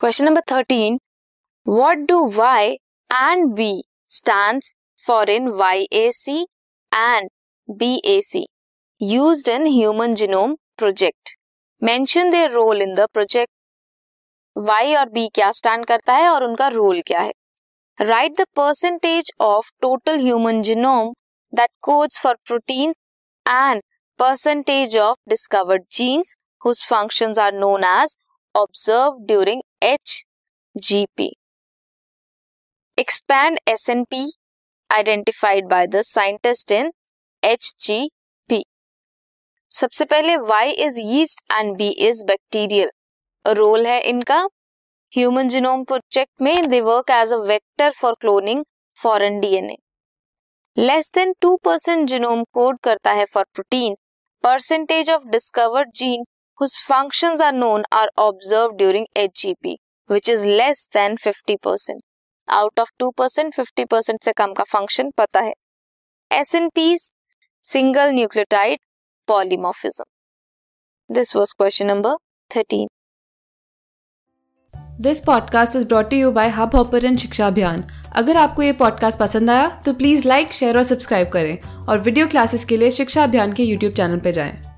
Question number thirteen what do Y and B stand for in Y A C and B A C use in human genome project mention their role in the project Y और B क्या stand करता है और उनका role क्या है? Write the percentage of total human genome that codes for protein and percentage of discovered genes whose functions are known as observe during observed during P Expand SNP identified by the scientist in HGP. सबसे पहले Y is yeast and B is bacterial. Role है इनका human genome project में they work as a vector for cloning foreign DNA less than two percent genome code करता है for protein percentage of discovered gene whose is function पता है। S N Ps single nucleotide polymorphism this was question number thirteen this podcast is brought you by Hubhopper शिक्षा अभियान अगर आपको ये podcast पसंद आया तो प्लीज़ लाइक शेयर और सब्सक्राइब करें। और वीडियो क्लासेस के लिए शिक्षा अभियान के यूट्यूब चैनल पर जाएँ।